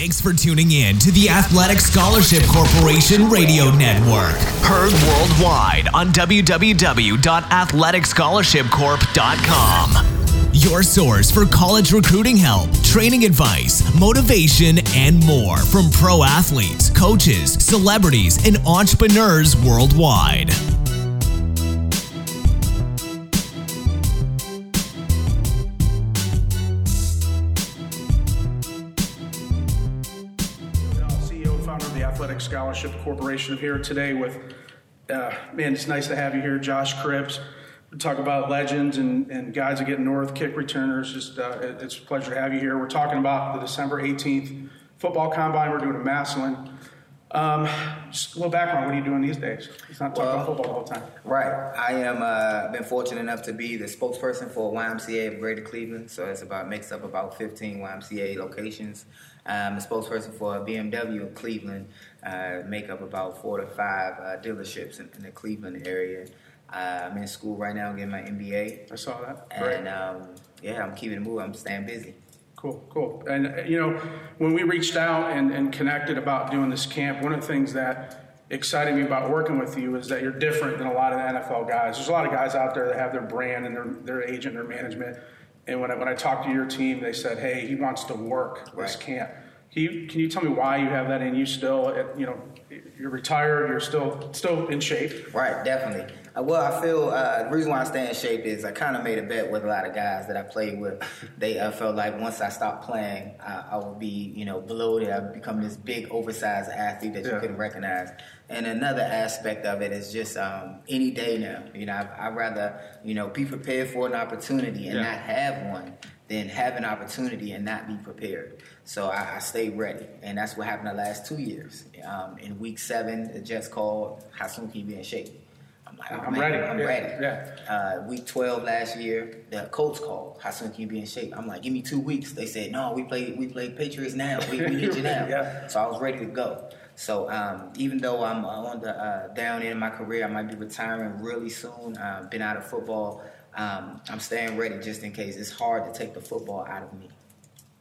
Thanks for tuning in to the Athletic Scholarship Corporation Radio Network. Heard worldwide on www.athleticscholarshipcorp.com. Your source for college recruiting help, training advice, motivation, and more from pro athletes, coaches, celebrities, and entrepreneurs worldwide. Scholarship Corporation, here today with, uh, man, it's nice to have you here, Josh Cribbs. We talk about legends and, and guys that get north, kick returners. Just uh, it- it's a pleasure to have you here. We're talking about the December 18th football combine we're doing in Massillon. Um, just a little background. What are you doing these days? It's not talking about football all the time. Right. I am uh, been fortunate enough to be the spokesperson for YMCA of Greater Cleveland. So it's about makes up about 15 YMCA locations. I'm a spokesperson for BMW in Cleveland. Uh, make up about four to five uh, dealerships in, in the Cleveland area. Uh, I'm in school right now, getting my MBA, I saw that. And um, yeah, I'm keeping it moving. I'm staying busy. Cool, cool. And, uh, you know, when we reached out and, and connected about doing this camp, one of the things that excited me about working with you is that you're different than a lot of the NFL guys. There's a lot of guys out there that have their brand and their, their agent, their management. And when I, when I talked to your team, they said, hey, he wants to work this Right. camp. Can you, can you tell me why you have that in you still? At, you know, you're retired, you're still still in shape. Right, definitely. Uh, well, I feel uh, the reason why I stay in shape is I kind of made a bet with a lot of guys that I played with. They uh, felt like once I stopped playing, uh, I would be, you know, bloated. I would become this big, oversized athlete that you couldn't recognize. And another aspect of it is just um, any day now. You know, I, I'd rather, you know, be prepared for an opportunity and Yeah. not have one than have an opportunity and not be prepared. So I, I stayed ready, and that's what happened the last two years. Um, in week seven, the Jets called, "How soon can you be in shape?" I'm like, oh, I'm man, ready. I'm Yeah, ready. yeah. Uh, week 12 last year, the coach called. How soon can you be in shape? I'm like, give me two weeks. They said, no, we play we play Patriots now. We, we need you now. Yeah. So I was ready to go. So um, even though I'm on the uh, down end of my career, I might be retiring really soon. Uh, been out of football. Um, I'm staying ready just in case. It's hard to take the football out of me.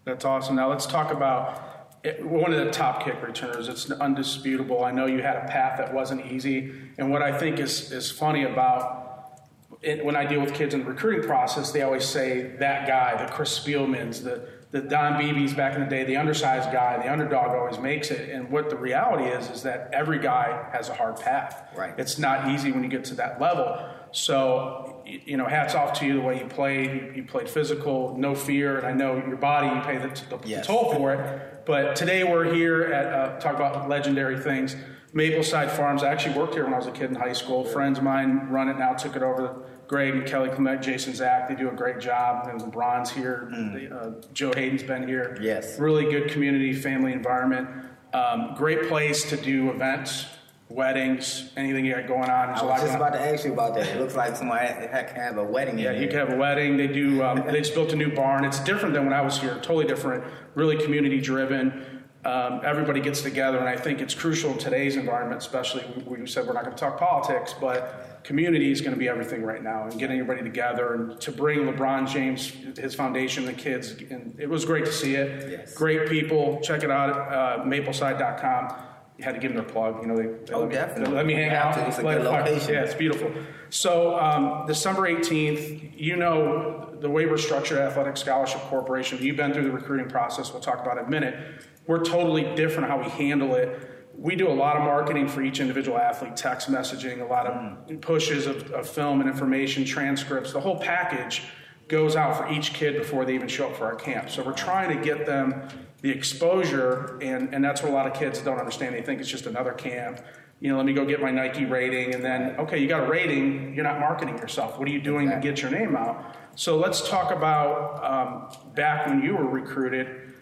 That's awesome. Now let's talk about it, one of the top kick returners. It's undisputable. I know you had a path that wasn't easy, and what I think is is funny about it, when I deal with kids in the recruiting process, they always say that guy, the Chris Spielmans, the the Don Beebe's back in the day, the undersized guy, the underdog always makes it. And what the reality is is that every guy has a hard path. Right. It's not easy when you get to that level. So, you know, hats off to you the way you played. You, played physical, no fear, and I know your body, you pay the, the, Yes. toll for it. But today we're here at uh, talk about legendary things. Mapleside Farms. I actually worked here when I was a kid in high school. Friends of mine run it now. Took it over. Greg and Kelly Clement, Jason Zach. They do a great job. And LeBron's here. The, uh, Joe Haden's been here. Mm. Yes. Really good community, family environment. Um, great place to do events, weddings, anything you got going on. There's I was just about to ask you about that. It looks like someone can have a wedding yeah, you can have a wedding. They do. Um, they just built a new barn. It's different than when I was here. Totally different. Really community driven. Um, everybody gets together, and I think it's crucial in today's environment, especially. We we said we're not going to talk politics, but community is going to be everything right now, and getting everybody together and to bring LeBron James, his foundation, the kids, and it was great to see it. Yes. Great people. Check it out. Uh, Mapleside.com. Had to give them their plug. You know, they, they Oh, let me, definitely. let me hang out. to. It's a good fire. location. Yeah, it's beautiful. So um, December 18th, you know the way we're structured at Athletic Scholarship Corporation. You've been through the recruiting process. We'll talk about it in a minute. We're totally different how we handle it. We do a lot of marketing for each individual athlete, text messaging, a lot of pushes of, of film and information, transcripts, the whole package goes out for each kid before they even show up for our camp. So we're trying to get them the exposure, and, and that's what a lot of kids don't understand. They think it's just another camp. You know, let me go get my Nike rating, and then, okay, you got a rating, you're not marketing yourself. What are you doing to get your name out? So let's talk about um, back when you were recruited.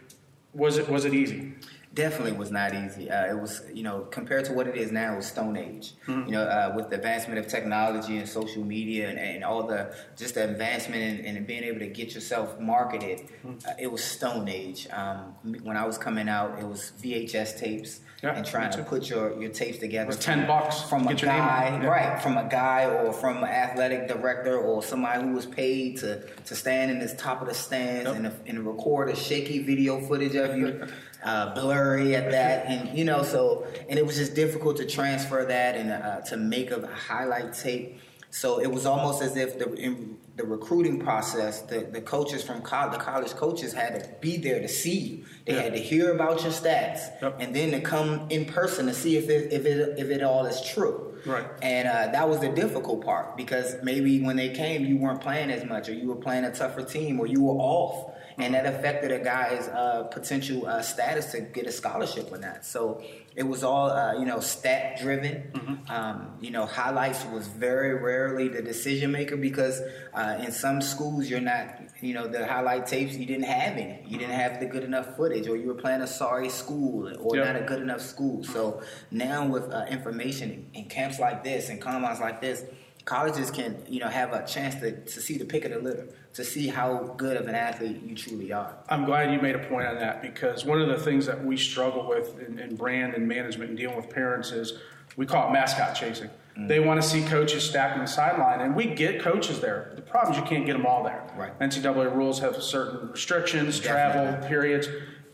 Was it was it easy? Definitely was not easy. Uh, it was, you know, compared to what it is now, it was Stone Age. Mm-hmm. You know, uh, with the advancement of technology and social media and, and all the just the advancement and, being able to get yourself marketed, mm-hmm. uh, it was Stone Age. Um, when I was coming out, it was VHS tapes. Yeah, and trying to put your, your tapes together. It ten bucks from a guy, yeah. right? From a guy or from an athletic director or somebody who was paid to, to stand in this top of the stands yep. and, and record a shaky video footage of you. uh, blurry at that, and you know, so and it was just difficult to transfer that and uh, to make a highlight tape. So it was almost as if the in the recruiting process, the, the coaches from college, the college coaches had to be there to see you. They yeah. had to hear about your stats, yep. and then to come in person to see if it if it if it all is true. Right. And uh, that was the difficult part because maybe when they came, you weren't playing as much, or you were playing a tougher team, or you were off and that affected a guy's uh, potential uh, status to get a scholarship or not. So it was all uh, you know stat driven. Mm-hmm. Um, you know, highlights was very rarely the decision maker because uh, in some schools you're not. You know, the highlight tapes you didn't have any. You didn't have the good enough footage, or you were playing a sorry school, or yep. not a good enough school. So now with uh, information in camps like this and combines like this colleges can you know have a chance to, to see the pick of the litter to see how good of an athlete you truly are i'm glad you made a point on that because one of the things that we struggle with in, in brand and management and dealing with parents is we call it mascot chasing mm-hmm. they want to see coaches stacking the sideline and we get coaches there the problem is you can't get them all there right ncaa rules have certain restrictions Definitely. travel periods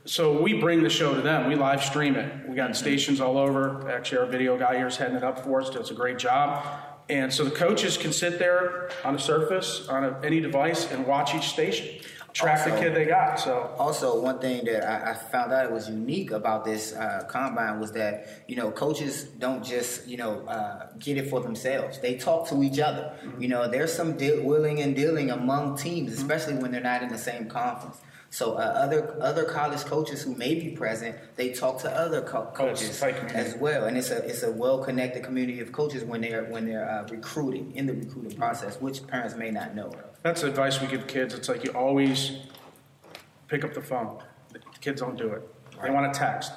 so we bring the show to them. We live stream it. We got mm-hmm. stations all over. Actually, our video guy here is heading it up for us. Does a great job. And so the coaches can sit there on a surface, on a, any device, and watch each station, track also, the kid they got. So also one thing that I, I found out was unique about this uh, combine was that you know coaches don't just you know uh, get it for themselves. They talk to each other. Mm-hmm. You know, there's some de- willing and dealing among teams, especially mm-hmm. when they're not in the same conference. So uh, other other college coaches who may be present, they talk to other co- coaches as well, and it's a it's a well connected community of coaches when they're when they're uh, recruiting in the recruiting process, which parents may not know. That's advice we give kids. It's like you always pick up the phone. The kids don't do it. Right. They want to text.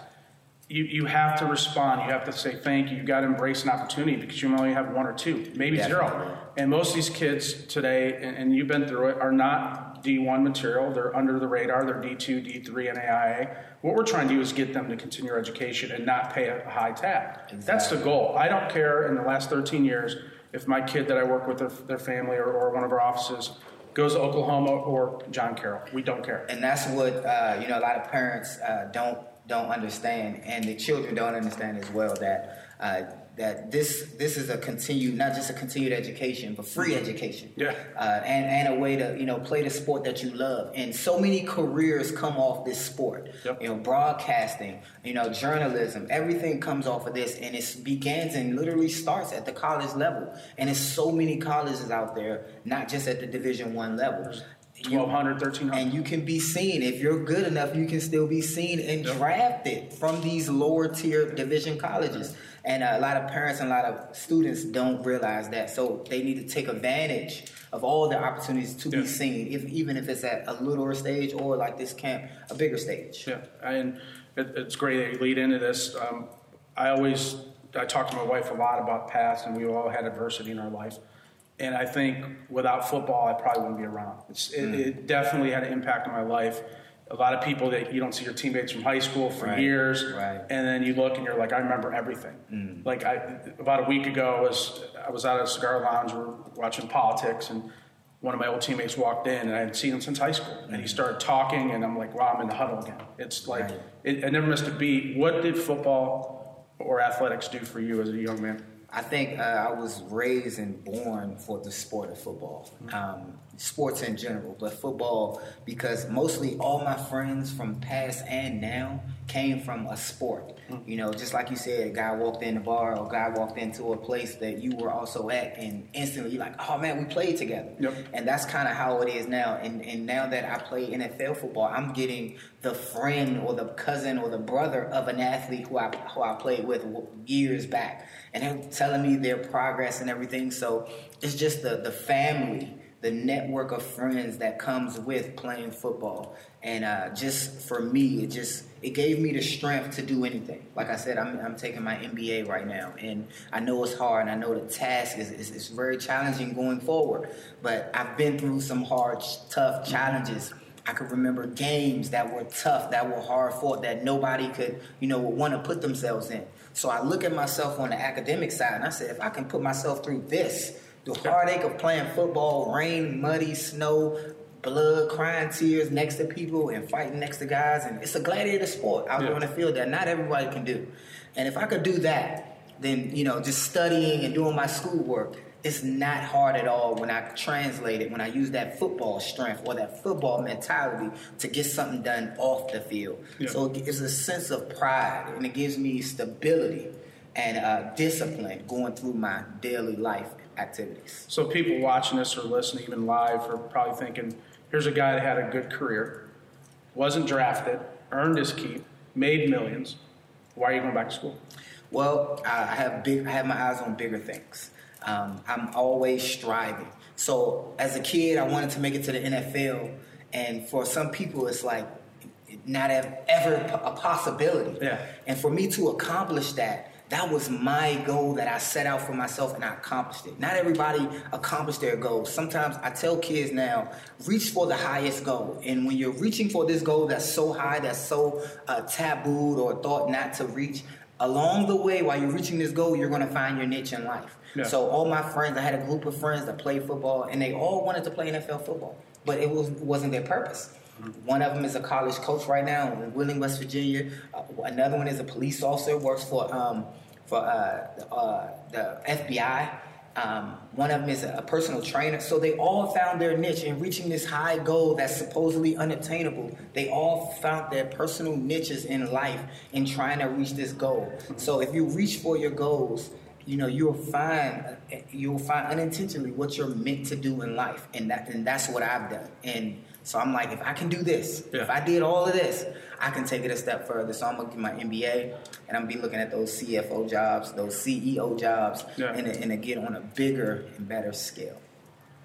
You, you have to respond. You have to say thank you. You got to embrace an opportunity because you only have one or two, maybe Definitely. zero. And most of these kids today, and, and you've been through it, are not D1 material. They're under the radar. They're D2, D3, and AIA. What we're trying to do is get them to continue their education and not pay a high tab. Exactly. That's the goal. I don't care in the last 13 years if my kid that I work with, their, their family, or, or one of our offices, goes to Oklahoma or John Carroll. We don't care. And that's what uh, you know. A lot of parents uh, don't don't understand, and the children don't understand as well that. Uh, that this this is a continued not just a continued education but free mm-hmm. education. Yeah. Uh, and and a way to you know play the sport that you love. And so many careers come off this sport. Yep. you know broadcasting you know journalism everything comes off of this. And it begins and literally starts at the college level. And there's so many colleges out there not just at the division one level. 1200 1300 and you can be seen. If you're good enough you can still be seen and yep. drafted from these lower tier division colleges and a lot of parents and a lot of students don't realize that so they need to take advantage of all the opportunities to yeah. be seen if, even if it's at a littler stage or like this camp a bigger stage yeah and it, it's great that you lead into this um, i always i talk to my wife a lot about past and we all had adversity in our life and I think without football, I probably wouldn't be around. It, mm. it, definitely had an impact on my life. A lot of people that you don't see your teammates from high school for right. years, right. and then you look and you're like, I remember everything. Mm. Like I, about a week ago, I was I was out at a cigar lounge, we are watching politics, and one of my old teammates walked in, and I hadn't seen him since high school, and he mm. started talking, and I'm like, wow, I'm in the huddle again. It's like right. it, I never missed a beat. What did football or athletics do for you as a young man? I think uh, I was raised and born for the sport of football, um, sports in general, but football because mostly all my friends from past and now came from a sport. Mm. You know, just like you said, a guy walked in the bar or a guy walked into a place that you were also at, and instantly you're like, oh man, we played together. Yep. And that's kind of how it is now. And, and now that I play NFL football, I'm getting the friend or the cousin or the brother of an athlete who I, who I played with years back. And they're telling me their progress and everything. So it's just the, the family the network of friends that comes with playing football. And uh, just for me, it just it gave me the strength to do anything. Like I said, I'm, I'm taking my MBA right now, and I know it's hard, and I know the task is, is, is very challenging going forward. But I've been through some hard, tough challenges. I could remember games that were tough, that were hard fought, that nobody could, you know, want to put themselves in. So I look at myself on the academic side, and I said, if I can put myself through this, the heartache of playing football, rain, muddy, snow, blood, crying tears next to people and fighting next to guys. And it's a gladiator sport out yeah. there on the field that not everybody can do. And if I could do that, then, you know, just studying and doing my schoolwork, it's not hard at all when I translate it, when I use that football strength or that football mentality to get something done off the field. Yeah. So it's a sense of pride and it gives me stability and uh, discipline going through my daily life activities. So people watching this or listening even live are probably thinking, here's a guy that had a good career, wasn't drafted, earned his keep, made millions. Why are you going back to school? Well, I have big. I have my eyes on bigger things. Um, I'm always striving. So as a kid, I wanted to make it to the NFL, and for some people, it's like not ever a possibility. Yeah. And for me to accomplish that, that was my goal that I set out for myself and I accomplished it. Not everybody accomplished their goals. Sometimes I tell kids now, reach for the highest goal. And when you're reaching for this goal that's so high, that's so uh, tabooed or thought not to reach, along the way, while you're reaching this goal, you're going to find your niche in life. Yeah. So all my friends, I had a group of friends that played football, and they all wanted to play NFL football, but it was wasn't their purpose. One of them is a college coach right now in Wheeling, West Virginia. Uh, another one is a police officer, works for um, for uh, uh, the FBI. Um, one of them is a personal trainer. So they all found their niche in reaching this high goal that's supposedly unattainable. They all found their personal niches in life in trying to reach this goal. So if you reach for your goals, you know you'll find you'll find unintentionally what you're meant to do in life, and that and that's what I've done. And so I'm like, if I can do this, yeah. if I did all of this, I can take it a step further. So I'm gonna get my MBA, and I'm gonna be looking at those CFO jobs, those CEO jobs, yeah. and, and to get on a bigger and better scale.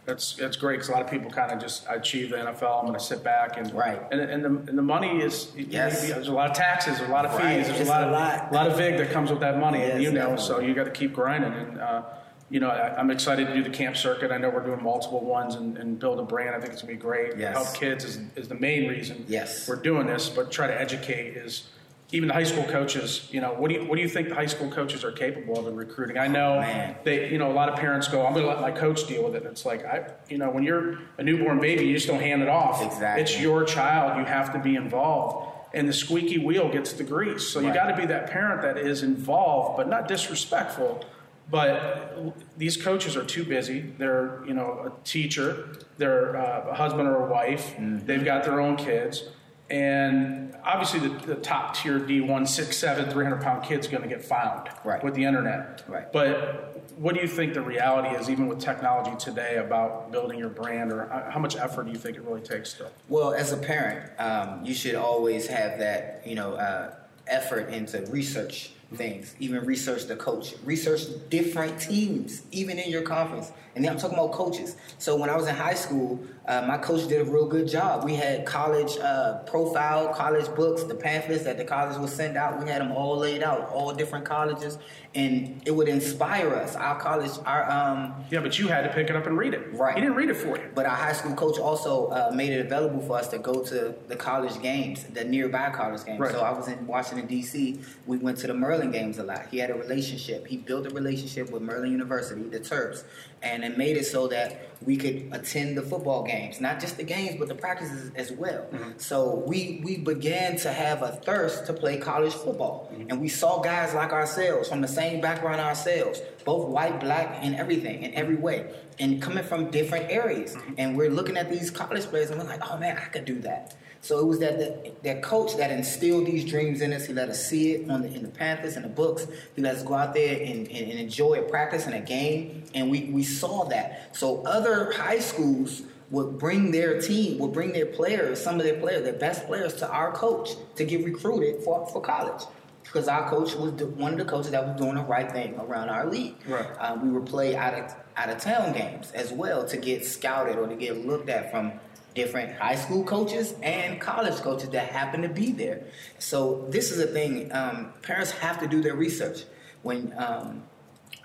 That's that's great because a lot of people kind of just achieve the NFL. I'm going to sit back and right. And, and the and the money is yes. there's a lot of taxes, there's a lot of fees, right. there's it's a lot of a lot. of vig that comes with that money, yes, and you know, definitely. so you got to keep grinding. And uh, you know, I, am excited to do the camp circuit. I know we're doing multiple ones and, and build a brand. I think it's gonna be great. Yes. Help kids is, is the main reason yes. we're doing this, but try to educate is even the high school coaches. You know, what do you what do you think the high school coaches are capable of in recruiting? I know oh, they, you know, a lot of parents go, "I'm going to let my coach deal with it." It's like I, you know, when you're a newborn baby, you just don't hand it off. Exactly. It's your child. You have to be involved and the squeaky wheel gets the grease. So you got to be that parent that is involved, but not disrespectful. But these coaches are too busy. They're, you know, a teacher, they're uh, a husband or a wife. Mm-hmm. They've got their own kids. And obviously, the, the top tier D1, six, seven, 300 pound kid's going to get found right. with the internet. Right. But what do you think the reality is, even with technology today, about building your brand, or how much effort do you think it really takes to? Well, as a parent, um, you should always have that, you know, uh, effort into research things, even research the coach, research different teams, even in your conference. And then I'm talking about coaches. So when I was in high school, uh, my coach did a real good job. We had college uh, profile, college books, the pamphlets that the college would send out. We had them all laid out, all different colleges, and it would inspire us. Our college, our um, yeah, but you had to pick it up and read it. Right, he didn't read it for you. But our high school coach also uh, made it available for us to go to the college games, the nearby college games. Right. So I was in Washington D.C. We went to the Maryland games a lot. He had a relationship. He built a relationship with Maryland University, the Terps, and it made it so that we could attend the football games, not just the games, but the practices as well. Mm-hmm. So we we began to have a thirst to play college football, mm-hmm. and we saw guys like ourselves from the same background ourselves, both white, black, and everything in every way, and coming from different areas. Mm-hmm. And we're looking at these college players, and we're like, oh man, I could do that. So it was that, that that coach that instilled these dreams in us. He let us see it on the, in the pamphlets and the books. He let us go out there and, and, and enjoy a practice and a game, and we, we saw that. So other high schools would bring their team, would bring their players, some of their players, their best players, to our coach to get recruited for, for college. because our coach was the, one of the coaches that was doing the right thing around our league. Right. Uh, we would play out of out of town games as well to get scouted or to get looked at from different high school coaches and college coaches that happen to be there. So this is a thing. Um, parents have to do their research when. Um,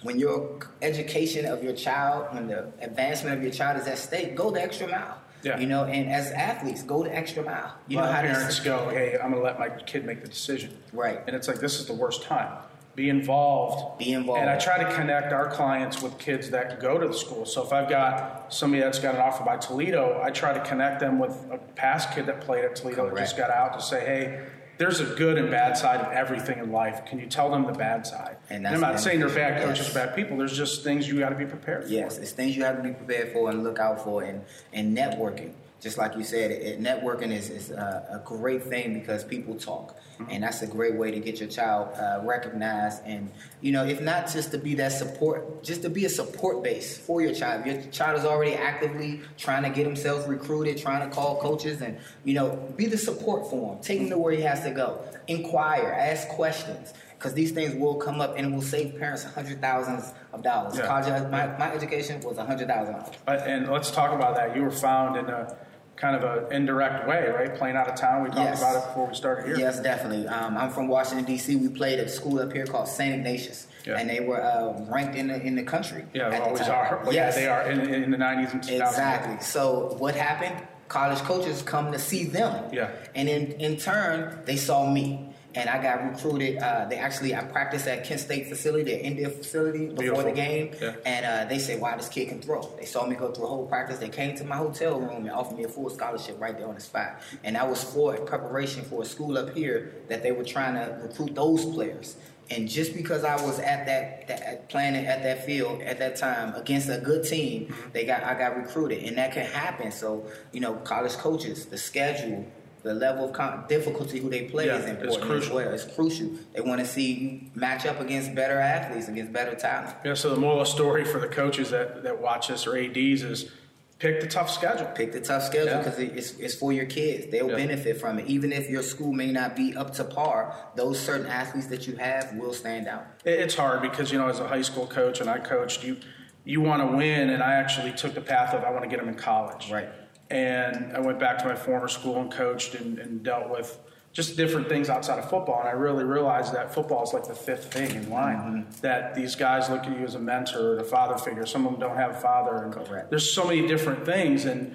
when your education of your child, when the advancement of your child is at stake, go the extra mile. Yeah. You know, and as athletes, go the extra mile. You a know how of to parents go, "Hey, I'm going to let my kid make the decision." Right. And it's like this is the worst time. Be involved. Be involved. And I try to connect our clients with kids that go to the school. So if I've got somebody that's got an offer by Toledo, I try to connect them with a past kid that played at Toledo that just got out to say, "Hey." There's a good and bad side of everything in life. Can you tell them the bad side? And And I'm not saying they're bad coaches, yes. bad people. There's just things you got to be prepared for. Yes, it's things you have to be prepared for and look out for, and and networking. Just like you said, it, networking is, is a, a great thing because people talk, and that's a great way to get your child uh, recognized. And you know, if not just to be that support, just to be a support base for your child. Your child is already actively trying to get himself recruited, trying to call coaches, and you know, be the support for him. Take him to where he has to go. Inquire, ask questions. Because these things will come up and will save parents hundred thousands of dollars. Yeah. College, my, my education was hundred thousand dollars. And let's talk about that. You were found in a kind of an indirect way, right? Playing out of town. We talked Yes. about it before we started here. Yes, definitely. Um, I'm from Washington D.C. We played at a school up here called Saint Ignatius, Yeah. and they were uh, ranked in the in the country. Yeah, they the always time. are. Well, yes, Yeah, they are in, in the 90s and 2000s. Exactly. So what happened? College coaches come to see them. Yeah. And in in turn, they saw me. And I got recruited. Uh, they actually, I practiced at Kent State facility, their India facility, before Beautiful. the game. Yeah. And uh, they said, "Wow, this kid can throw." They saw me go through a whole practice. They came to my hotel room and offered me a full scholarship right there on the spot. And that was for preparation for a school up here that they were trying to recruit those players. And just because I was at that, that at playing at that field at that time against a good team, they got I got recruited, and that can happen. So you know, college coaches, the schedule. The level of com- difficulty who they play Yeah, is it's important as crucial. well. It's crucial. They want to see you match up against better athletes, against better talent. Yeah, so the moral story for the coaches that, that watch this or ADs is pick the tough schedule. Pick the tough schedule Yeah. because it's, it's for your kids. They'll Yeah. benefit from it. Even if your school may not be up to par, those certain athletes that you have will stand out. It's hard because, you know, as a high school coach and I coached, you, you want to win, and I actually took the path of I want to get them in college. Right. And I went back to my former school and coached and, and dealt with just different things outside of football. And I really realized that football is like the fifth thing in line. Mm-hmm. That these guys look at you as a mentor or a father figure. Some of them don't have a father. And Correct. There's so many different things. And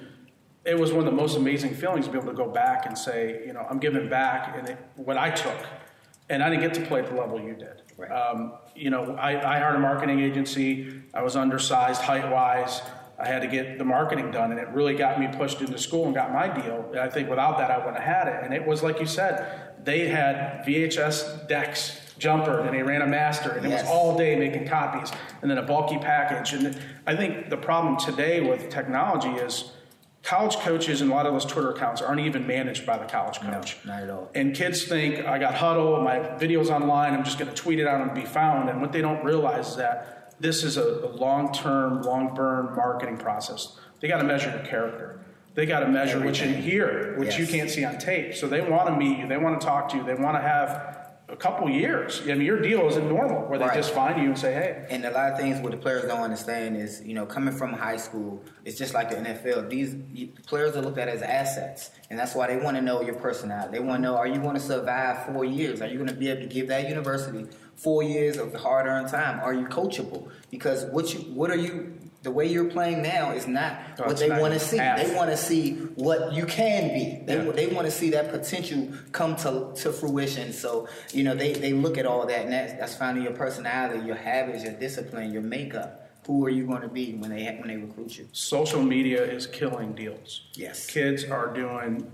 it was one of the most amazing feelings to be able to go back and say, you know, I'm giving back and it, what I took. And I didn't get to play at the level you did. Right. Um, you know, I, I hired a marketing agency. I was undersized height wise. I had to get the marketing done, and it really got me pushed into school and got my deal. And I think without that, I wouldn't have had it. And it was like you said, they had VHS decks, jumper, and they ran a master, and it was all day making copies, and then a bulky package. And I think the problem today with technology is college coaches and a lot of those Twitter accounts aren't even managed by the college coach. not at all. And kids think I got Hudl, my video's online, I'm just going to tweet it out and be found. And what they don't realize is that this is a, a long term, long burn marketing process. They got to measure your character. They got to measure what you Everything. hear, which you can't see on tape. So they want to meet you, they want to talk to you, they want to have a couple years. I mean, your deal isn't normal where they Right. just find you and say, hey, And a lot of things what the players don't understand is, you know, coming from high school, it's just like the NFL. These players are looked at as assets, and that's why they want to know your personality. They want to know: Are you going to survive four years? Are you going to be able to give that university four years of hard-earned time? Are you coachable? Because what you, what are you? The way you're playing now is not No, what they want to see. half. They want to see what you can be. They, Yeah. they want to see that potential come to, to fruition. So, you know, they, they look at all that, and that's, that's finding your personality, your habits, your discipline, your makeup. Who are you going to be when they when they recruit you? social media is killing deals. Yes. Kids are doing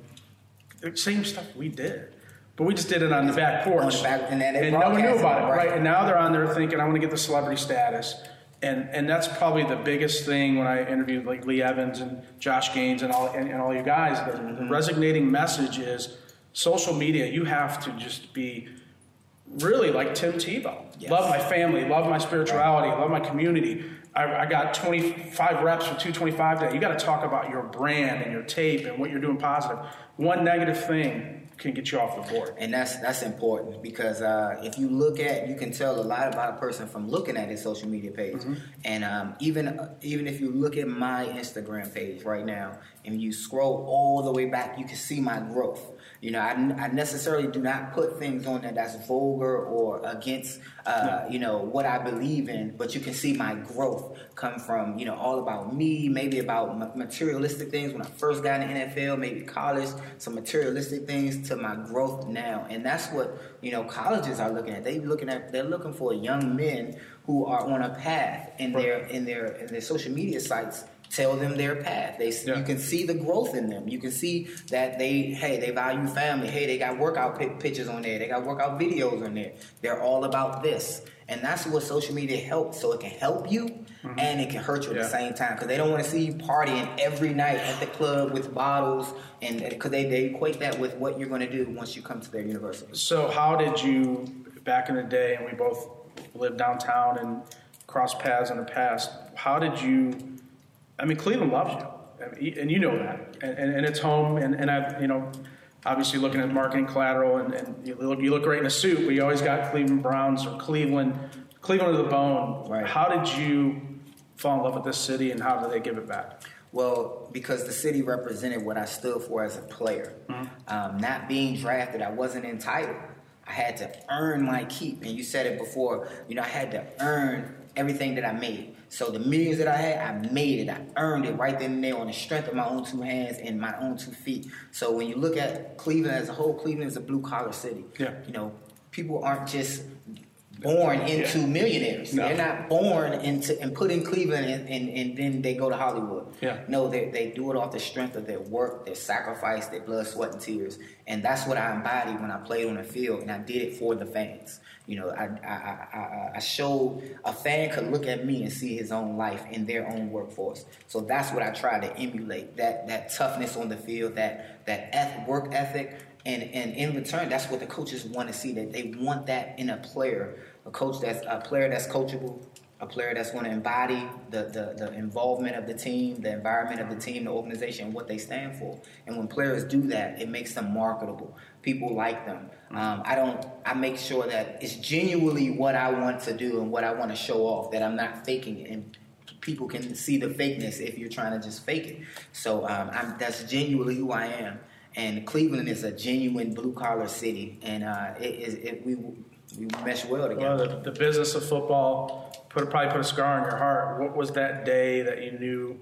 the same stuff we did. But we just did it on the back porch. On the back- and they no one knew about it, it, right. right? And now they're on there thinking, I want to get the celebrity status. And and that's probably the biggest thing when I interviewed like Lee Evans and Josh Gaines and all and, and all you guys. The, Mm-hmm. the resonating message is social media. You have to just be really like Tim Tebow. Yes. Love my family, love my spirituality, love my community. I, I got 25 reps for 225 today. You got to talk about your brand and your tape and what you're doing positive. One negative thing, can get you off the board. And that's that's important because uh, if you look at, you can tell a lot about a person from looking at his social media page. Mm-hmm. And um, even even if you look at my Instagram page right now, and you scroll all the way back, you can see my growth. You know, I, I necessarily do not put things on there that's vulgar or against, uh, you know, what I believe in, but you can see my growth come from, you know, all about me, maybe about materialistic things when I first got in the NFL, maybe college, some materialistic things to my growth now. And that's what, you know, colleges are looking at. They looking at, they're looking for young men who are on a path in their, in their, in their social media sites tell them their path. They yeah. you can see the growth in them. You can see that they hey they value family. Hey they got workout pictures on there. They got workout videos on there. They're all about this, and that's what social media helps. So it can help you. Mm-hmm. And it can hurt you at yeah. the same time because they don't want to see you partying every night at the club with bottles, and because they, they equate that with what you're going to do once you come to their university. So, how did you back in the day, and we both lived downtown and crossed paths in the past? How did you I mean, Cleveland loves you, and you know that, and, and, and it's home. And, and I, you know, obviously looking at marketing collateral, and, and you look you look great in a suit, but you always got Cleveland Browns or Cleveland, Cleveland to the bone. Right. How did you fall in love with this city, and how did they give it back? Well, because the city represented what I stood for as a player. Mm-hmm. Um, not being drafted, I wasn't entitled. I had to earn my keep. And you said it before, you know, I had to earn everything that I made. So the millions that I had, I made it. I earned it right then and there on the strength of my own two hands and my own two feet. So when you look at Cleveland as a whole, Cleveland is a blue collar city. Yeah. You know, people aren't just born into yeah. millionaires. No. They're not born into and put in Cleveland and, and, and, then they go to Hollywood. Yeah. No, they, they do it off the strength of their work, their sacrifice, their blood, sweat, and tears. And that's what I embodied when I played on the field, and I did it for the fans. You know, I, I, I, I showed a fan could look at me and see his own life in their own workforce. So that's what I try to emulate that that toughness on the field, that that work ethic, and and in return, that's what the coaches want to see. That they want that in a player, a coach that's a player that's coachable, a player that's going to embody the, the, the, involvement of the team, the environment of the team, the organization, what they stand for. And when players do that, it makes them marketable. People like them. Um, I don't. I make sure that it's genuinely what I want to do and what I want to show off. That I'm not faking it, and people can see the fakeness if you're trying to just fake it. So um, that's genuinely who I am. And Cleveland is a genuine blue collar city, and uh, it, it, it, we we mesh well together. Well, the, the business of football put probably put a scar on your heart. What was that day that you knew?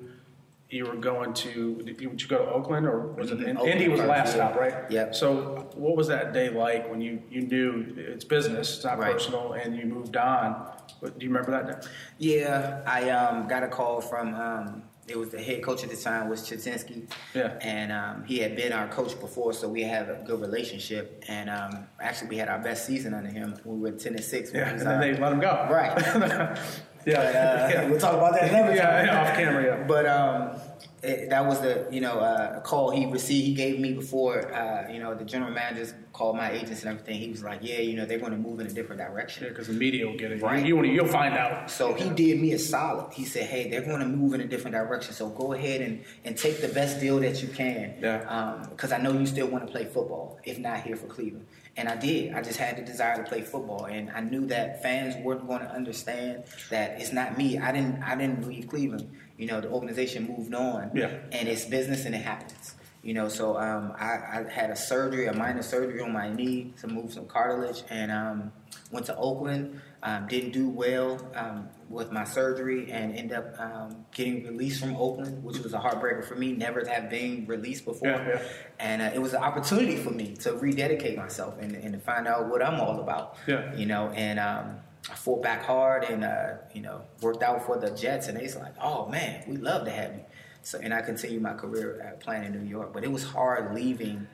you were going to did you, go to Oakland or was it mm-hmm. Indy was the last stop, right? Yeah. So what was that day like when you you knew it's business, it's not right. personal, and you moved on? Do you remember that day? Yeah, I um, got a call from um, it was the head coach at the time was Chudzinski. Yeah. And um, he had been our coach before, so we had a good relationship. And um, actually, we had our best season under him. We were ten and six. Yeah, and then they let him go. Right. Yeah, but, uh, yeah. we'll talk about that another time. Yeah, yeah, off camera. Yeah, but um, it, that was the you know uh, call he received. He gave me before uh, you know the general managers called my agents and everything. He was like, yeah, you know they're going to move in a different direction. Yeah, because the media will get it. Right. You, you you'll find out. So he did me a solid. He said, hey, they're going to move in a different direction. So go ahead and and take the best deal that you can. Yeah. Because um, I know you still want to play football, if not here for Cleveland. And I did. I just had the desire to play football, and I knew that fans weren't going to understand that it's not me. I didn't. I didn't leave Cleveland. You know, the organization moved on, yeah. and it's business and it happens. You know, so um, I, I, had a surgery, a minor surgery on my knee to move some cartilage, and um, went to Oakland. Um, didn't do well um, with my surgery and end up um, getting released from Oakland, which was a heartbreaker for me. Never to have been released before, yeah, yeah. and uh, it was an opportunity for me to rededicate myself and, and, to find out what I'm all about. Yeah. You know, and um, I fought back hard and uh, you know worked out for the Jets, and they was like, "Oh man, we love to have you." So, and I continued my career uh, playing in New York, but it was hard leaving.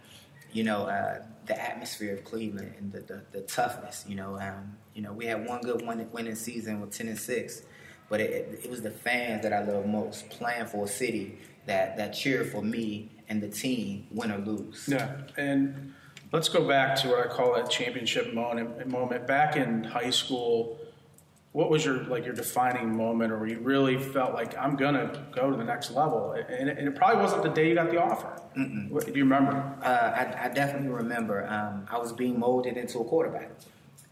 You know, uh, the atmosphere of Cleveland and the, the, the toughness. You know, um, you know, we had one good one winning season with ten and six, but it, it was the fans that I love most, playing for a city that that cheer for me and the team, win or lose. Yeah, and let's go back to what I call that championship moment. Moment back in high school, what was your like your defining moment, or where you really felt like I'm gonna go to the next level? And it, and it probably wasn't the day you got the offer. What, do you remember? Uh, I, I definitely remember. Um, I was being molded into a quarterback,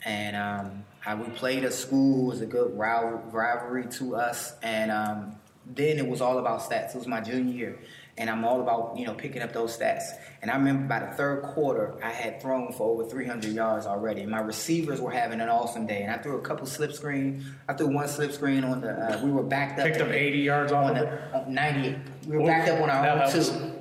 and um, I, we played a school who was a good rival, rivalry to us. And um, then it was all about stats. It was my junior year, and I'm all about you know picking up those stats. And I remember by the third quarter, I had thrown for over 300 yards already. And my receivers were having an awesome day, and I threw a couple slip screens. I threw one slip screen on the. Uh, we were backed up. Picked up 80 yards on the, it. on 98. We were Ooh, backed up on our own helps. two.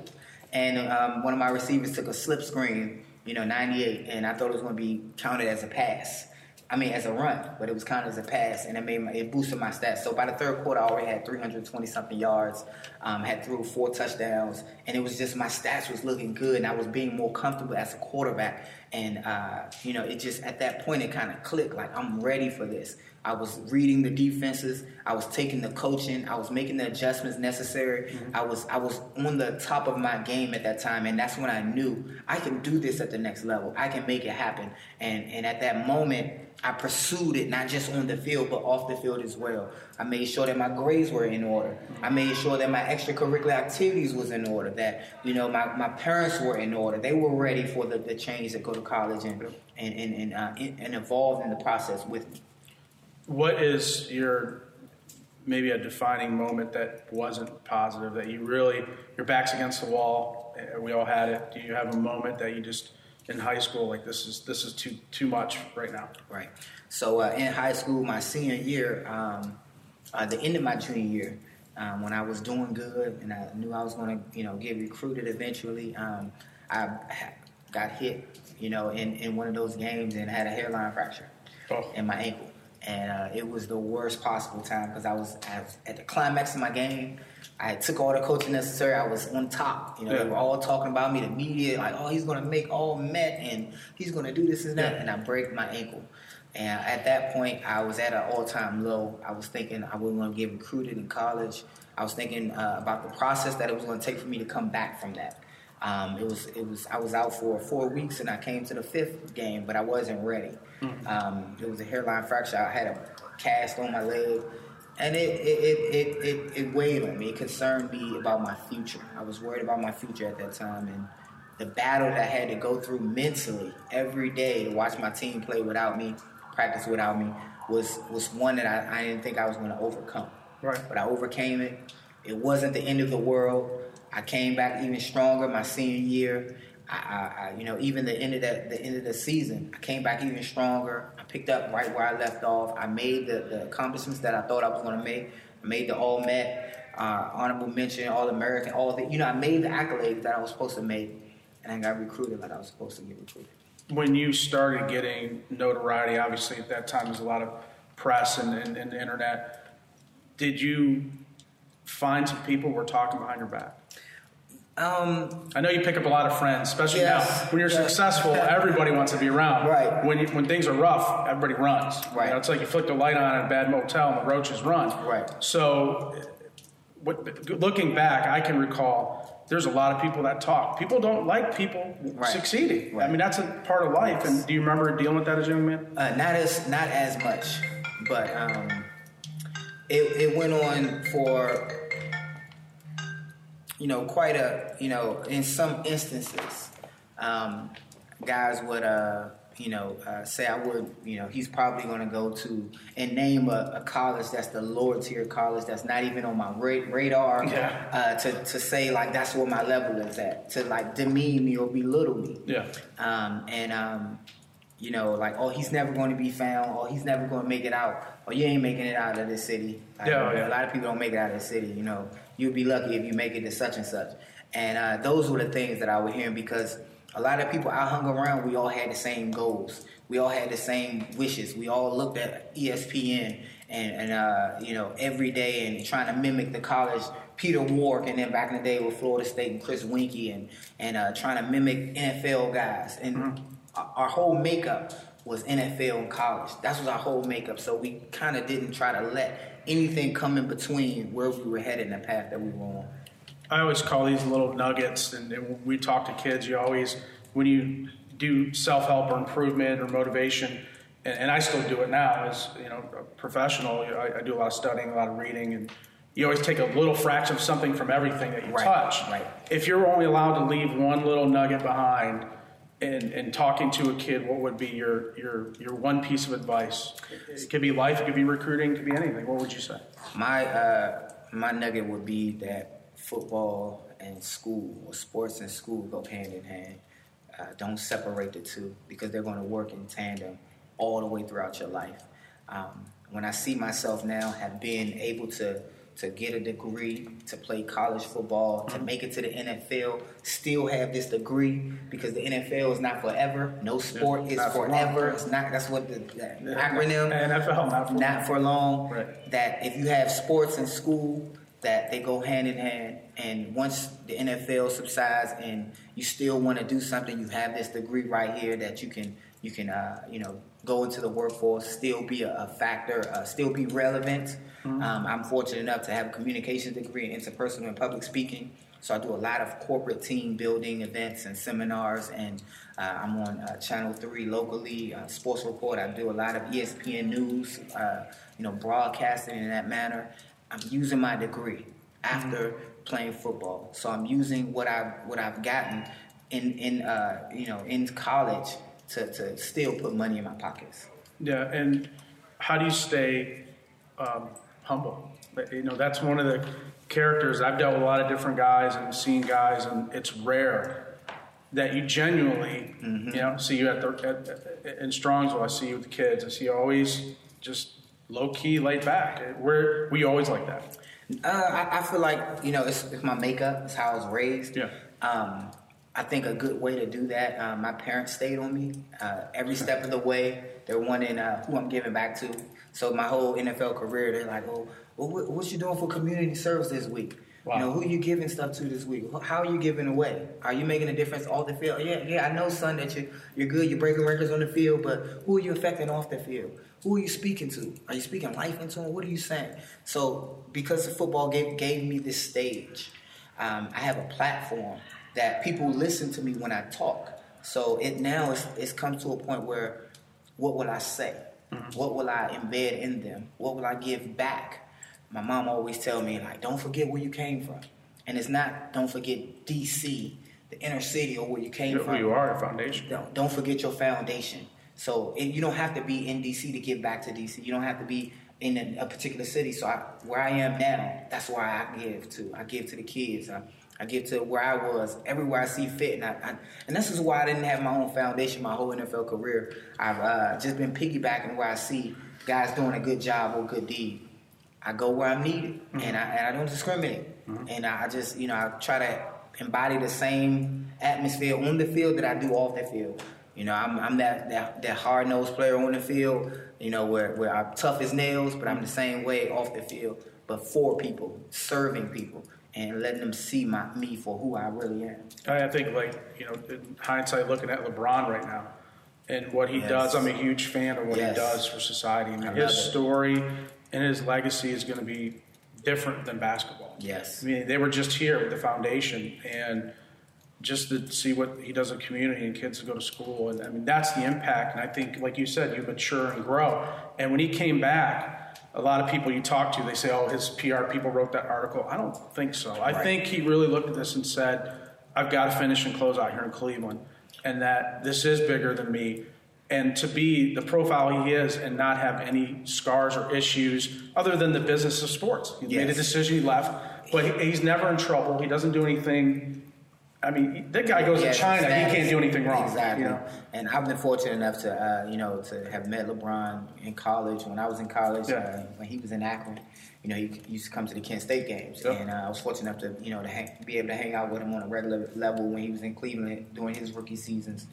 And um, one of my receivers took a slip screen, you know, 98, and I thought it was going to be counted as a pass. I mean, as a run, but it was kind of as a pass, and it made my, it boosted my stats. So by the third quarter, I already had 320 something yards, um, had threw four touchdowns, and it was just my stats was looking good, and I was being more comfortable as a quarterback. And uh, you know, it just at that point it kind of clicked, like I'm ready for this. I was reading the defenses. I was taking the coaching. I was making the adjustments necessary. I was I was on the top of my game at that time, and that's when I knew I can do this at the next level. I can make it happen. And and at that moment, I pursued it not just on the field but off the field as well. I made sure that my grades were in order. I made sure that my extracurricular activities was in order. That you know my, my parents were in order. They were ready for the, the change to go to college and and and and, uh, and involved in the process with me. What is your maybe a defining moment that wasn't positive that you really your back's against the wall? We all had it. Do you have a moment that you just in high school like this is this is too too much right now? Right. So uh, in high school, my senior year, um, uh, the end of my junior year, um, when I was doing good and I knew I was going to, you know, get recruited eventually, um, I ha- got hit, you know, in, in one of those games and had a hairline fracture Oh. in my ankle. And uh, it was the worst possible time because I was, I was at the climax of my game. I took all the coaching necessary. I was on top. You know, Yeah. they were all talking about me. The media, like, oh, he's going to make all Met and he's going to do this and that. Yeah. And I break my ankle. And at that point, I was at an all-time low. I was thinking I wasn't going to get recruited in college. I was thinking uh, about the process that it was going to take for me to come back from that. Um, it was it was I was out for four weeks and I came to the fifth game, but I wasn't ready. Um, it was a hairline fracture. I had a cast on my leg, and it it, it, it, it it weighed on me. It concerned me about my future. I was worried about my future at that time, and the battle that I had to go through mentally every day to watch my team play without me, practice without me, was was one that I, I didn't think I was going to overcome. Right. But I overcame it. It wasn't the end of the world. I came back even stronger my senior year. I, I, I you know, even the end of that, the end of the season, I came back even stronger. I picked up right where I left off. I made the, the accomplishments that I thought I was going to make. I made the All Met, uh, honorable mention, All American, all the, you know, I made the accolades that I was supposed to make, and I got recruited like I was supposed to get recruited. When you started getting notoriety, obviously at that time there's a lot of press and, and, and internet. Did you find some people were talking behind your back? Um, I know you pick up a lot of friends, especially Yes. now. When you're Yes. successful, everybody wants to be around. Right. When you, when things are rough, everybody runs. You Right. know, it's like you flick the light on at a bad motel and the roaches run. Right. So, what, looking back, I can recall there's a lot of people that talk. People don't like people Right. succeeding. I mean, that's a part of life. And do you remember dealing with that as a young man? Uh, not as not as much, but um, it it went on for you know quite a you know in some instances, um, guys would uh you know uh, say I would you know he's probably going to go to and name a, a college that's the lower tier college that's not even on my ra- radar Yeah. uh, to to say like that's where my level is at to like demean me or belittle me Yeah. um, and um, you know, like, oh, he's never going to be found, or he's never going to make it out, or you ain't making it out of this city. Like, Yeah, yeah. A lot of people don't make it out of the city. You know, you'd be lucky if you make it to such and such. And uh, those were the things that I was hearing because a lot of people I hung around, we all had the same goals. We all had the same wishes. We all looked at ESPN and, and uh, you know, every day and trying to mimic the college Peter Warrick, and then back in the day with Florida State and Chris Weinke, and and uh, trying to mimic NFL guys. And our- our whole makeup was NFL and college. That was our whole makeup. So we kind of didn't try to let anything come in between where we were headed and the path that we were on. I always call these little nuggets, and, and when we talk to kids, you always, when you do self help or improvement or motivation, and, and I still do it now as you know a professional. You know, I, I do a lot of studying, a lot of reading, and you always take a little fraction of something from everything that you Right, touch. right. If you're only allowed to leave one little nugget behind, in, in talking to a kid, what would be your your your one piece of advice? It could be life, it could be recruiting, it could be anything. What would you say? My uh, my nugget would be that football and school, or sports and school, go hand in hand. Uh, don't separate the two because they're going to work in tandem all the way throughout your life. Um, when I see myself now have been able to to get a degree, to play college football, to make it to the NFL, still have this degree because the NFL is not forever. No sport is Not for forever. It's not. That's what the, the acronym NFL, not for not for long. Right. That if you have sports in school, that they go hand in hand. And once the NFL subsides and you still want to do something, you have this degree right here that you can you can uh, you know go into the workforce, still be a, a factor, uh, still be relevant. Um, I'm fortunate enough to have a communications degree in interpersonal and public speaking. So I do a lot of corporate team building events and seminars, and uh, I'm on uh, Channel Three locally, uh, Sports Report. I do a lot of ESPN news, uh, you know, broadcasting in that manner. I'm using my degree after playing football, so I'm using what I what I've gotten in in uh, you know in college to, to still put money in my pockets. Yeah, and how do you stay um, humble? You know, that's one of the characters. I've dealt with a lot of different guys and seen guys, and it's rare that you genuinely, you know, see you at the at, at, in Strongsville. I see you with the kids. I see you always just low key, laid back. We're we always like that. Uh, I, I feel like you know it's, it's my makeup. It's how I was raised. Yeah. Um, I think a good way to do that. Um, my parents stayed on me uh, every step of the way. They're wanting uh, who I'm giving back to. So my whole NFL career, they're like, "Oh, well, what, what you doing for community service this week? Wow. You know, who you giving stuff to this week? How are you giving away? Are you making a difference off the field? Yeah, yeah. I know, son, that you you're good. You're breaking records on the field, but who are you affecting off the field? Who are you speaking to? Are you speaking life into them? What are you saying? So, because the football gave gave me this stage, um, I have a platform that people listen to me when I talk. So it now is it's come to a point where, what will I say? Mm-hmm. What will I embed in them? What will I give back? My mom always tell me like, don't forget where you came from, and it's not don't forget D.C., the inner city, or where you came Who from. you are, your foundation. Don't, don't forget your foundation. So it, you don't have to be in DC to give back to DC. You don't have to be in a, a particular city. So I, where I am now, that's why I give to. I give to the kids. I, I get to where I was, everywhere I see fit, and I, I, and this is why I didn't have my own foundation my whole NFL career. I've uh, just been piggybacking where I see guys doing a good job or good deed. I go where I'm needed, and I and I don't discriminate. And I just you know I try to embody the same atmosphere on the field that I do off the field. You know, I'm, I'm that, that, that hard nosed player on the field. You know, where where I'm tough as nails, but I'm the same way off the field. But for people, serving people, and letting them see my me for who I really am. I think, like you know, in hindsight, looking at LeBron right now and what he Yes. does, I'm a huge fan of what Yes. he does for society. I mean, I his story and his legacy is going to be different than basketball. Yes. I mean, they were just here with the foundation, and just to see what he does in community and kids to go to school, and I mean, that's the impact. And I think, like you said, you mature and grow. And when he came back, a lot of people you talk to, they say, "Oh, his PR people wrote that article." I don't think so. I Right. think he really looked at this and said, "I've got to finish and close out here in Cleveland, and that this is bigger than me." And to be the profile he is and not have any scars or issues other than the business of sports. He made a decision, he left, but he, he's never in trouble. He doesn't do anything. I mean, that guy goes Yes, to China, he can't do anything wrong. Exactly. You know? And I've been fortunate enough to, uh, you know, to have met LeBron in college. When I was in college, Yeah. uh, when he was in Akron, you know, he used to come to the Kent State games, Yeah. and uh, I was fortunate enough to, you know, to hang, be able to hang out with him on a regular level when he was in Cleveland during his rookie seasons,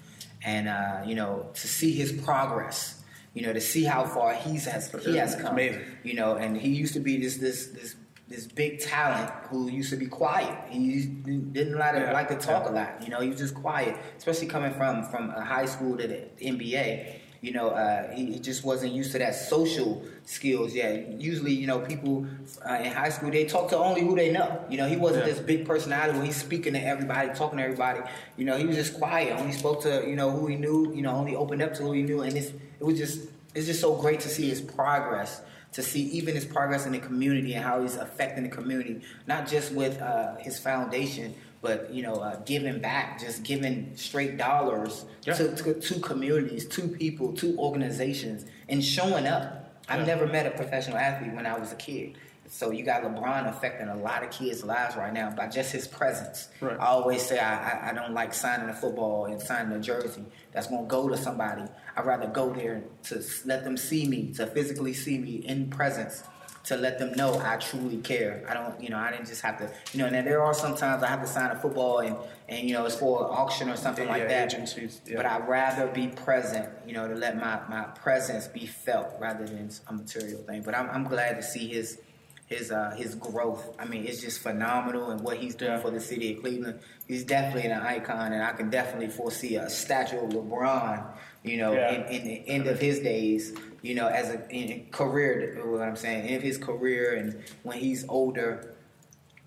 and uh, you know, to see his progress. You know, to see how far he's has he has come. amazing. You know, and he used to be this this this this big talent who used to be quiet. He didn't like to, Yeah. like to talk a lot. You know, he was just quiet, especially coming from from a high school to the NBA. You know, uh, he, he, just wasn't used to that social skills yet. Usually, you know, people uh, in high school they talk to only who they know. You know, he wasn't yeah. this big personality when he's speaking to everybody, talking to everybody. You know, he was just quiet. Only spoke to you know who he knew. You know, only opened up to who he knew, and it's, it was just it's just so great to see his progress to see even his progress in the community and how he's affecting the community, not just with uh, his foundation, but you know, uh, giving back, just giving straight dollars yeah. to, to, to, communities, to people, to organizations, and showing up. Yeah. I've never met a professional athlete when I was a kid. So you got LeBron affecting a lot of kids' lives right now by just his presence. Right. I always say I, I, I, don't like signing a football and signing a jersey that's going to go to somebody. I'd rather go there to let them see me, to physically see me in presence, to let them know I truly care. I don't, you know, I didn't just have to, you know. And there are sometimes I have to sign a football and, and you know, it's for an auction or something yeah, like that. Agencies, yeah. But I'd rather be present, you know, to let my, my presence be felt rather than a material thing. But I'm, I'm glad to see his his uh, his growth. I mean, it's just phenomenal, and what he's doing yeah. for the city of Cleveland. He's definitely an icon, and I can definitely foresee a statue of LeBron. You know, yeah. in, in, the end of his days, you know, as a in career, what I'm saying, in his career, and when he's older,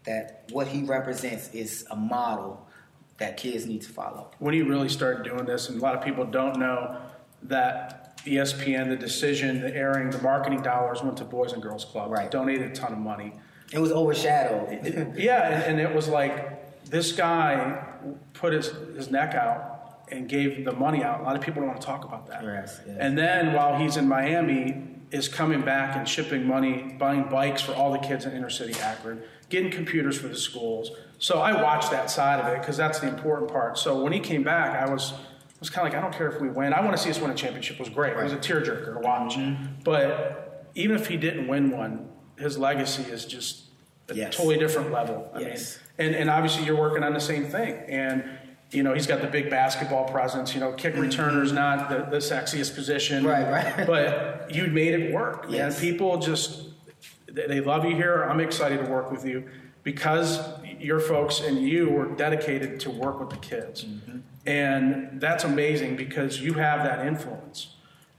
that what he represents is a model that kids need to follow. When he really started doing this, and a lot of people don't know that ESPN, the decision, the airing, the marketing dollars went to Boys and Girls Club. Right. Donated a ton of money. It was overshadowed. yeah, and, and, it was like this guy put his, his neck out and gave the money out. A lot of people don't want to talk about that. Yes, yes. And then while he's in Miami, is coming back and shipping money, buying bikes for all the kids in inner city Akron, getting computers for the schools. So I watched that side of it because that's the important part. So when he came back, I was it was kind of like, I don't care if we win. I want to see us win a championship. It was great. Right. It was a tearjerker to watch. Mm-hmm. But even if he didn't win one, his legacy is just a yes. totally different level. I yes. mean, and, and obviously you're working on the same thing. And, you know, he's got the big basketball presence. You know, kick mm-hmm. returner's not the, the sexiest position. Right, right. but you made it work. Yes. And people just, they love you here. I'm excited to work with you because your folks and you were dedicated to work with the kids. Mm-hmm. And that's amazing because you have that influence.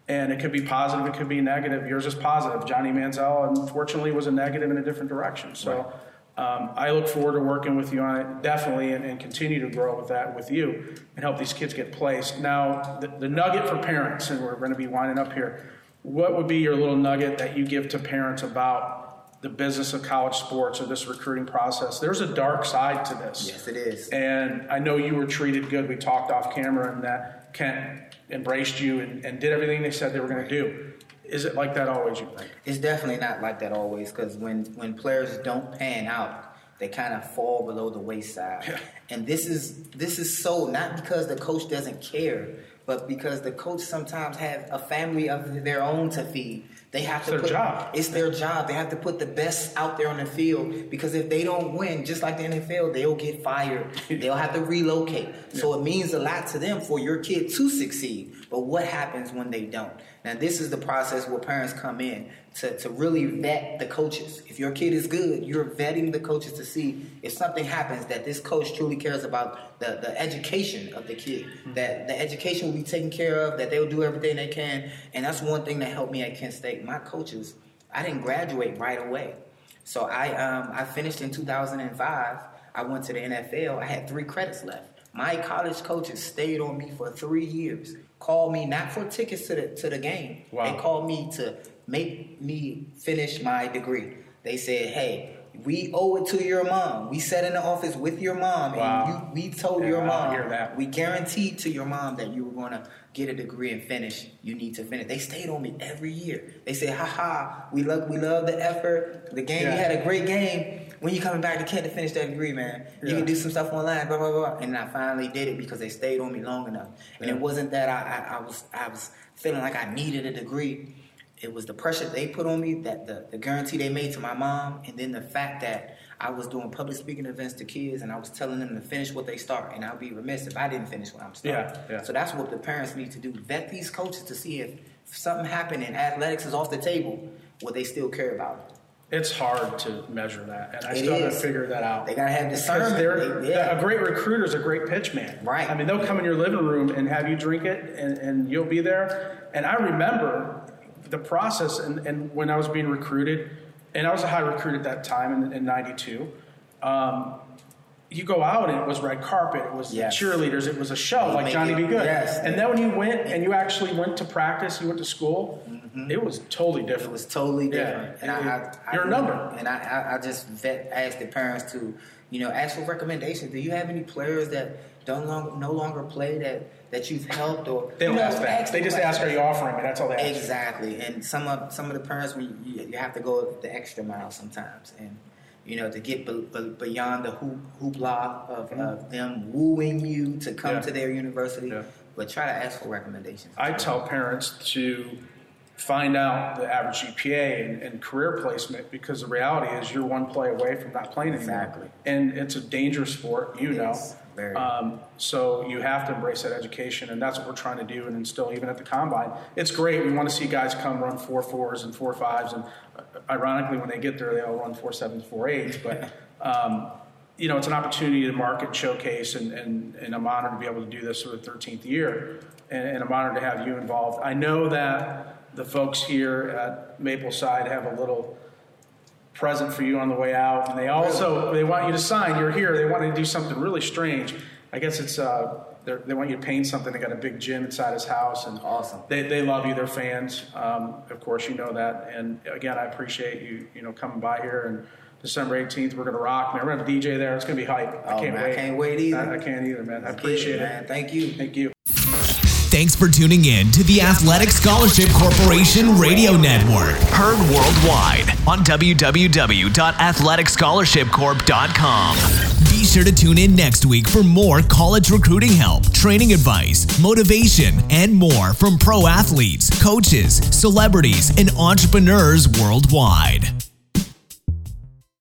And it could be positive, it could be negative. Yours is positive. Johnny Manziel, unfortunately, was a negative in a different direction. So um, I look forward to working with you on it, definitely, and, and, continue to grow with that with you and help these kids get placed. Now, the, the nugget for parents, and we're going to be winding up here, what would be your little nugget that you give to parents about the business of college sports or this recruiting process. There's a dark side to this. Yes, it is. And I know you were treated good. We talked off camera, and that Kent embraced you and, and did everything they said they were going to do. Is it like that always? You think? It's definitely not like that always because when when players don't pan out, they kind of fall below the wayside. Yeah. And this is this is so not because the coach doesn't care, but because the coach sometimes have a family of their own to feed they have it's to put, job. It's their job. They have to put the best out there on the field because if they don't win, just like the NFL, they'll get fired. they'll have to relocate. Yeah. So it means a lot to them for your kid to succeed. But what happens when they don't? Now, this is the process where parents come in to, to really vet the coaches. If your kid is good, you're vetting the coaches to see if something happens that this coach truly cares about the, the education of the kid, mm-hmm. that the education will be taken care of, that they'll do everything they can. And that's one thing that helped me at Kent State. My coaches, I didn't graduate right away. So I, um, I finished in 2005. I went to the NFL. I had three credits left. My college coaches stayed on me for three years. Called me not for tickets to the to the game. Wow. They called me to make me finish my degree. They said, "Hey, we owe it to your mom. We sat in the office with your mom, wow. and you, we told yeah, your mom, we guaranteed to your mom that you were going to get a degree and finish. You need to finish. They stayed on me every year. They said, "Ha ha, we love, we love the effort. The game, yeah. we had a great game. When you coming back to Kent to finish that degree, man, you yeah. can do some stuff online, blah blah blah." And I finally did it because they stayed on me long enough. And it wasn't that I, I, I was, I was feeling like I needed a degree it was the pressure they put on me, that the, the guarantee they made to my mom, and then the fact that I was doing public speaking events to kids and I was telling them to finish what they start. And I'd be remiss if I didn't finish what I'm starting. Yeah, yeah. So that's what the parents need to do. Vet these coaches to see if, if something happened and athletics is off the table, will they still care about it? It's hard to measure that, and I It still haven't is. figured that out. They gotta have discernment. they're- They- yeah. A great recruiter is a great pitch man. Right. I mean, they'll come in your living room and have you drink it, and, and you'll be there. And I remember the process, and, and when I was being recruited, and I was a high recruit at that time in, in '92. Um, you go out and it was red carpet, it was Yes. cheerleaders, it was a show like Johnny it- Be Good. yes. And then when you went and you actually went to practice, you went to school, it was totally different. Mm-hmm. It was totally Yeah. different. And I, It- I, I, you're number. And I, I, just vet, ask the parents to, you know, ask for recommendations. Do you have any players that don't long, no longer play that, that you've helped or They don't you know, ask that. They just ask, "Are you offering me?" That's all they ask. Exactly. And some of some of the parents, we you, you have to go the extra mile sometimes, and you know, to get be, be, beyond the hoop, hoopla of, mm-hmm. of them wooing you to come. Yeah. to their university, Yeah. but try to ask for recommendations. I tell parents to find out the average GPA and, and career placement because the reality is you're one play away from not playing anymore. Exactly. And it's a dangerous sport, you It know. Um, so you have to embrace that education, and that's what we're trying to do and instill even at the combine. It's great. We want to see guys come run four fours and four fives, and uh, ironically, when they get there, they all run four sevens, four eights. But um, you know, it's an opportunity to market, showcase, and, and, and I'm honored to be able to do this for the 13th year, and, and I'm honored to have you involved. I know that the folks here at Mapleside have a little present for you on the way out, and they also they want you to sign. You're here. They want to do something really strange. I guess it's uh, they're- want you to paint something. They got a big gym inside his house, and Awesome. They, they love you. They're fans. Um, of course, you know that. And again, I appreciate you you know coming by here. And December 18th, we're gonna rock. Man, we're gonna have a DJ there. It's gonna be hype. I Oh, can't man, I can't wait either. I, I can't either, man. I Let's appreciate it. man. Thank you. Thank you. Thanks for tuning in to the Athletic Scholarship Corporation Radio Network. Heard worldwide on www.athleticscholarshipcorp.com. Be sure to tune in next week for more college recruiting help, training advice, motivation, and more from pro athletes, coaches, celebrities, and entrepreneurs worldwide.